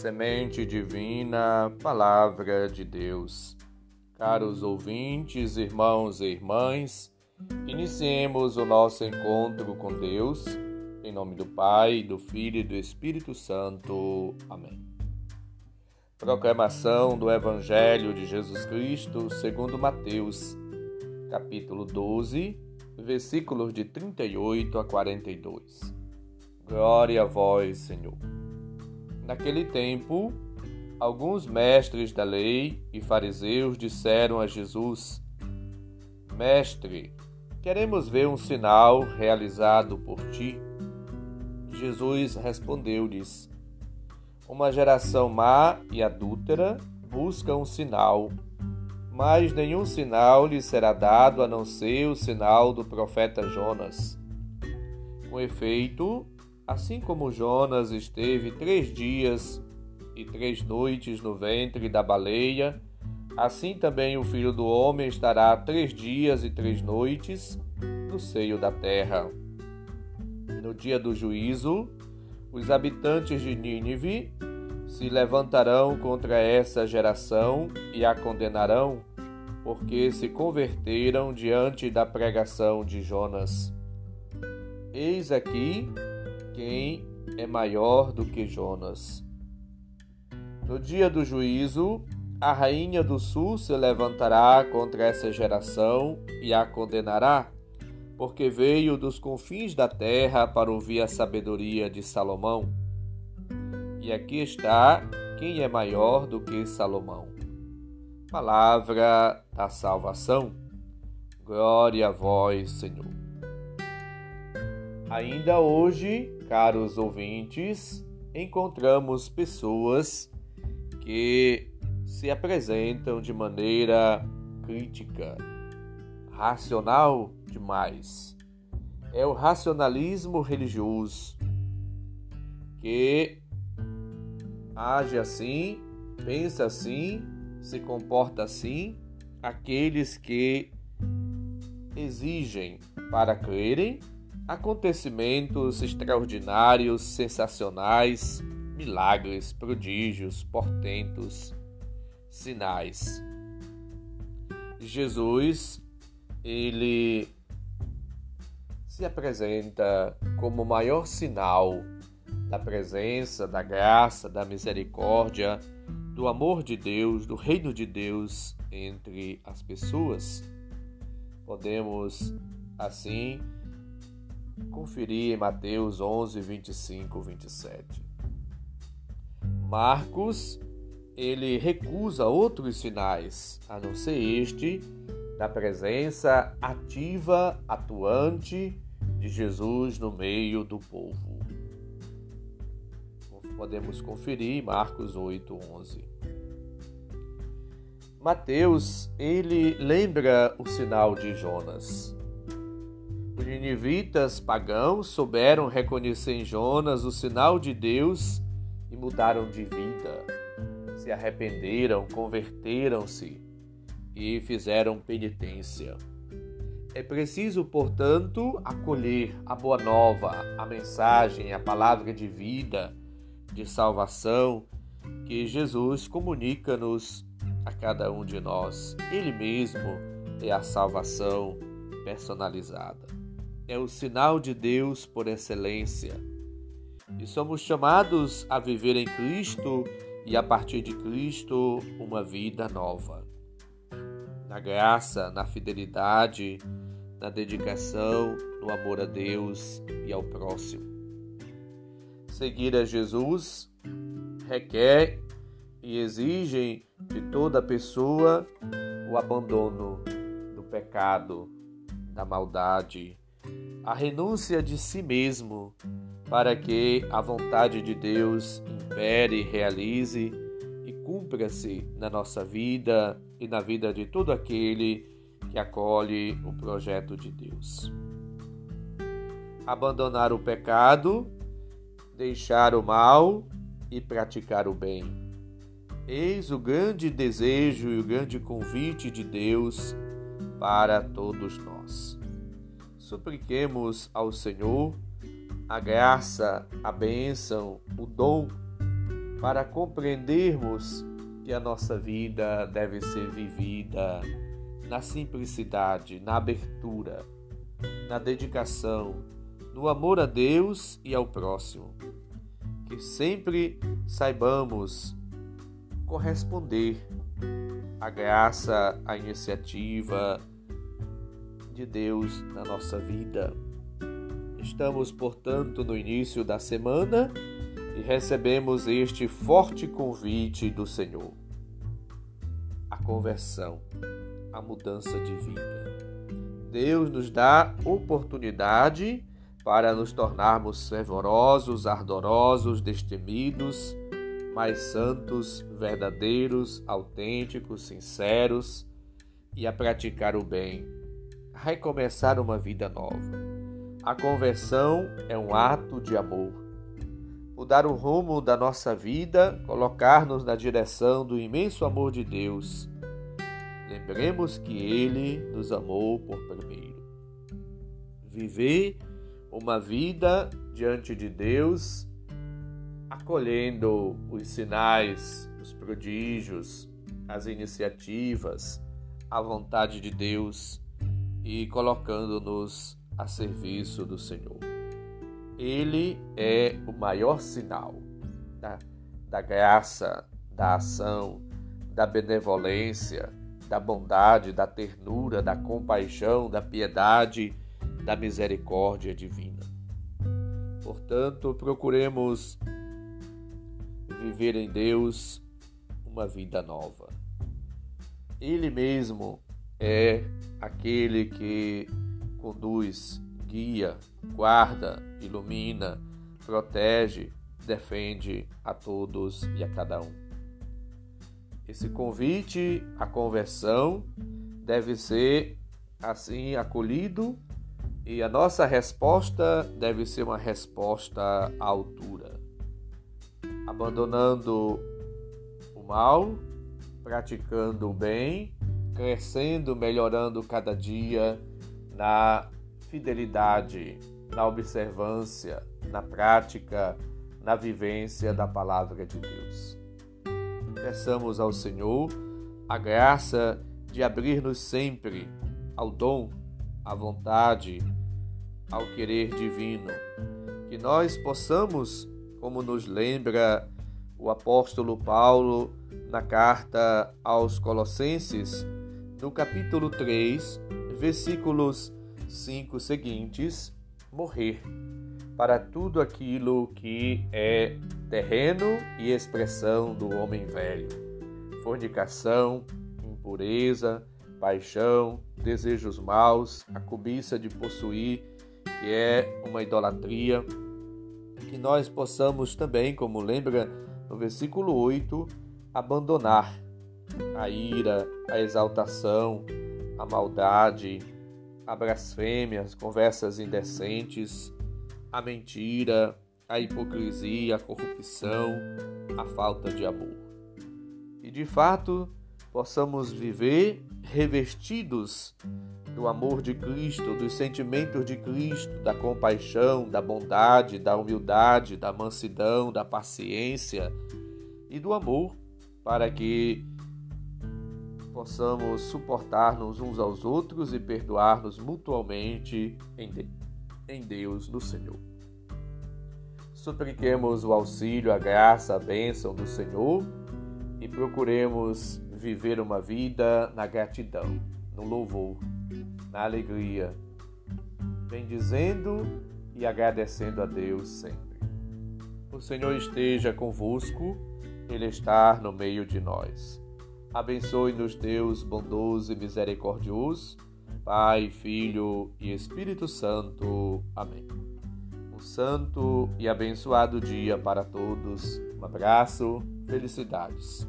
Semente Divina, Palavra de Deus. Caros ouvintes, irmãos e irmãs, iniciemos o nosso encontro com Deus, em nome do Pai, do Filho e do Espírito Santo. Amém. Proclamação do Evangelho de Jesus Cristo segundo Mateus, capítulo 12, versículos de 38 a 42. Glória a vós, Senhor. Naquele tempo, alguns mestres da lei e fariseus disseram a Jesus: Mestre, queremos ver um sinal realizado por ti. Jesus respondeu-lhes: Uma geração má e adúltera busca um sinal, mas nenhum sinal lhe será dado a não ser o sinal do profeta Jonas. Com efeito, Assim como Jonas esteve três dias e três noites no ventre da baleia, assim também o filho do homem estará três dias e três noites no seio da terra. No dia do juízo, os habitantes de Nínive se levantarão contra essa geração e a condenarão, porque se converteram diante da pregação de Jonas. Eis aqui quem é maior do que Jonas. No dia do juízo, a rainha do sul se levantará contra essa geração e a condenará, porque veio dos confins da terra para ouvir a sabedoria de Salomão. E aqui está quem é maior do que Salomão. Palavra da salvação. Glória a vós, Senhor. Ainda hoje, caros ouvintes, encontramos pessoas que se apresentam de maneira crítica, racional demais. É o racionalismo religioso que age assim, pensa assim, se comporta assim, aqueles que exigem para crerem acontecimentos extraordinários, sensacionais, milagres, prodígios, portentos, sinais. Jesus, ele se apresenta como o maior sinal da presença, da graça, da misericórdia, do amor de Deus, do reino de Deus entre as pessoas. Podemos, assim, conferir em Mateus 11, 25, 27. Marcos, ele recusa outros sinais, a não ser este da presença ativa, atuante de Jesus no meio do povo. Podemos conferir Marcos 8, 11. Mateus, ele lembra o sinal de Jonas. Os ninivitas pagãos souberam reconhecer em Jonas o sinal de Deus e mudaram de vida. Se arrependeram, converteram-se e fizeram penitência. É preciso, portanto, acolher a boa nova, a mensagem, a palavra de vida, de salvação que Jesus comunica-nos a cada um de nós. Ele mesmo é a salvação personalizada é o sinal de Deus por excelência. E somos chamados a viver em Cristo e a partir de Cristo uma vida nova. Na graça, na fidelidade, na dedicação, no amor a Deus e ao próximo. Seguir a Jesus requer e exige de toda pessoa o abandono do pecado, da maldade, a renúncia de si mesmo, para que a vontade de Deus impere, realize e cumpra-se na nossa vida e na vida de todo aquele que acolhe o projeto de Deus. Abandonar o pecado, deixar o mal e praticar o bem. Eis o grande desejo e o grande convite de Deus para todos nós supliquemos ao Senhor a graça, a bênção, o dom para compreendermos que a nossa vida deve ser vivida na simplicidade, na abertura, na dedicação, no amor a Deus e ao próximo. Que sempre saibamos corresponder à graça, à iniciativa de Deus na nossa vida. Estamos, portanto, no início da semana e recebemos este forte convite do Senhor: a conversão, a mudança de vida. Deus nos dá oportunidade para nos tornarmos fervorosos, ardorosos, destemidos, mais santos, verdadeiros, autênticos, sinceros e a praticar o bem, recomeçar uma vida nova. A conversão é um ato de amor. Mudar o rumo da nossa vida, colocar-nos na direção do imenso amor de Deus. Lembremos que Ele nos amou por primeiro. Viver uma vida diante de Deus, acolhendo os sinais, os prodígios, as iniciativas, a vontade de Deus e colocando-nos a serviço do Senhor. Ele é o maior sinal da, da graça, da ação, da benevolência, da bondade, da ternura, da compaixão, da piedade, da misericórdia divina. Portanto, procuremos viver em Deus uma vida nova. Ele mesmo é aquele que conduz, guia, guarda, ilumina, protege, defende a todos e a cada um. Esse convite à conversão deve ser assim acolhido e a nossa resposta deve ser uma resposta à altura, abandonando o mal, praticando o bem, crescendo, melhorando cada dia na fidelidade, na observância, na prática, na vivência da palavra de Deus. Peçamos ao Senhor a graça de abrir-nos sempre ao dom, à vontade, ao querer divino, que nós possamos, como nos lembra o apóstolo Paulo na carta aos Colossenses, no capítulo 3, versículos 5 seguintes, morrer. Para tudo aquilo que é terreno e expressão do homem velho: fornicação, impureza, paixão, desejos maus, a cobiça de possuir, que é uma idolatria. Que nós possamos também, como lembra no versículo 8, abandonar a ira, a exaltação, a maldade, a blasfêmia, as conversas indecentes, a mentira, a hipocrisia, a corrupção, a falta de amor. E de fato, possamos viver revestidos do amor de Cristo, dos sentimentos de Cristo, da compaixão, da bondade, da humildade, da mansidão, da paciência e do amor, para que possamos suportar-nos uns aos outros e perdoar-nos mutuamente em, de em Deus, no Senhor. Supliquemos o auxílio, a graça, a bênção do Senhor e procuremos viver uma vida na gratidão, no louvor, na alegria, bendizendo e agradecendo a Deus sempre. O Senhor esteja convosco, Ele está no meio de nós. Abençoe-nos, Deus bondoso e misericordioso, Pai, Filho e Espírito Santo. Amém. Um santo e abençoado dia para todos. Um abraço, felicidades.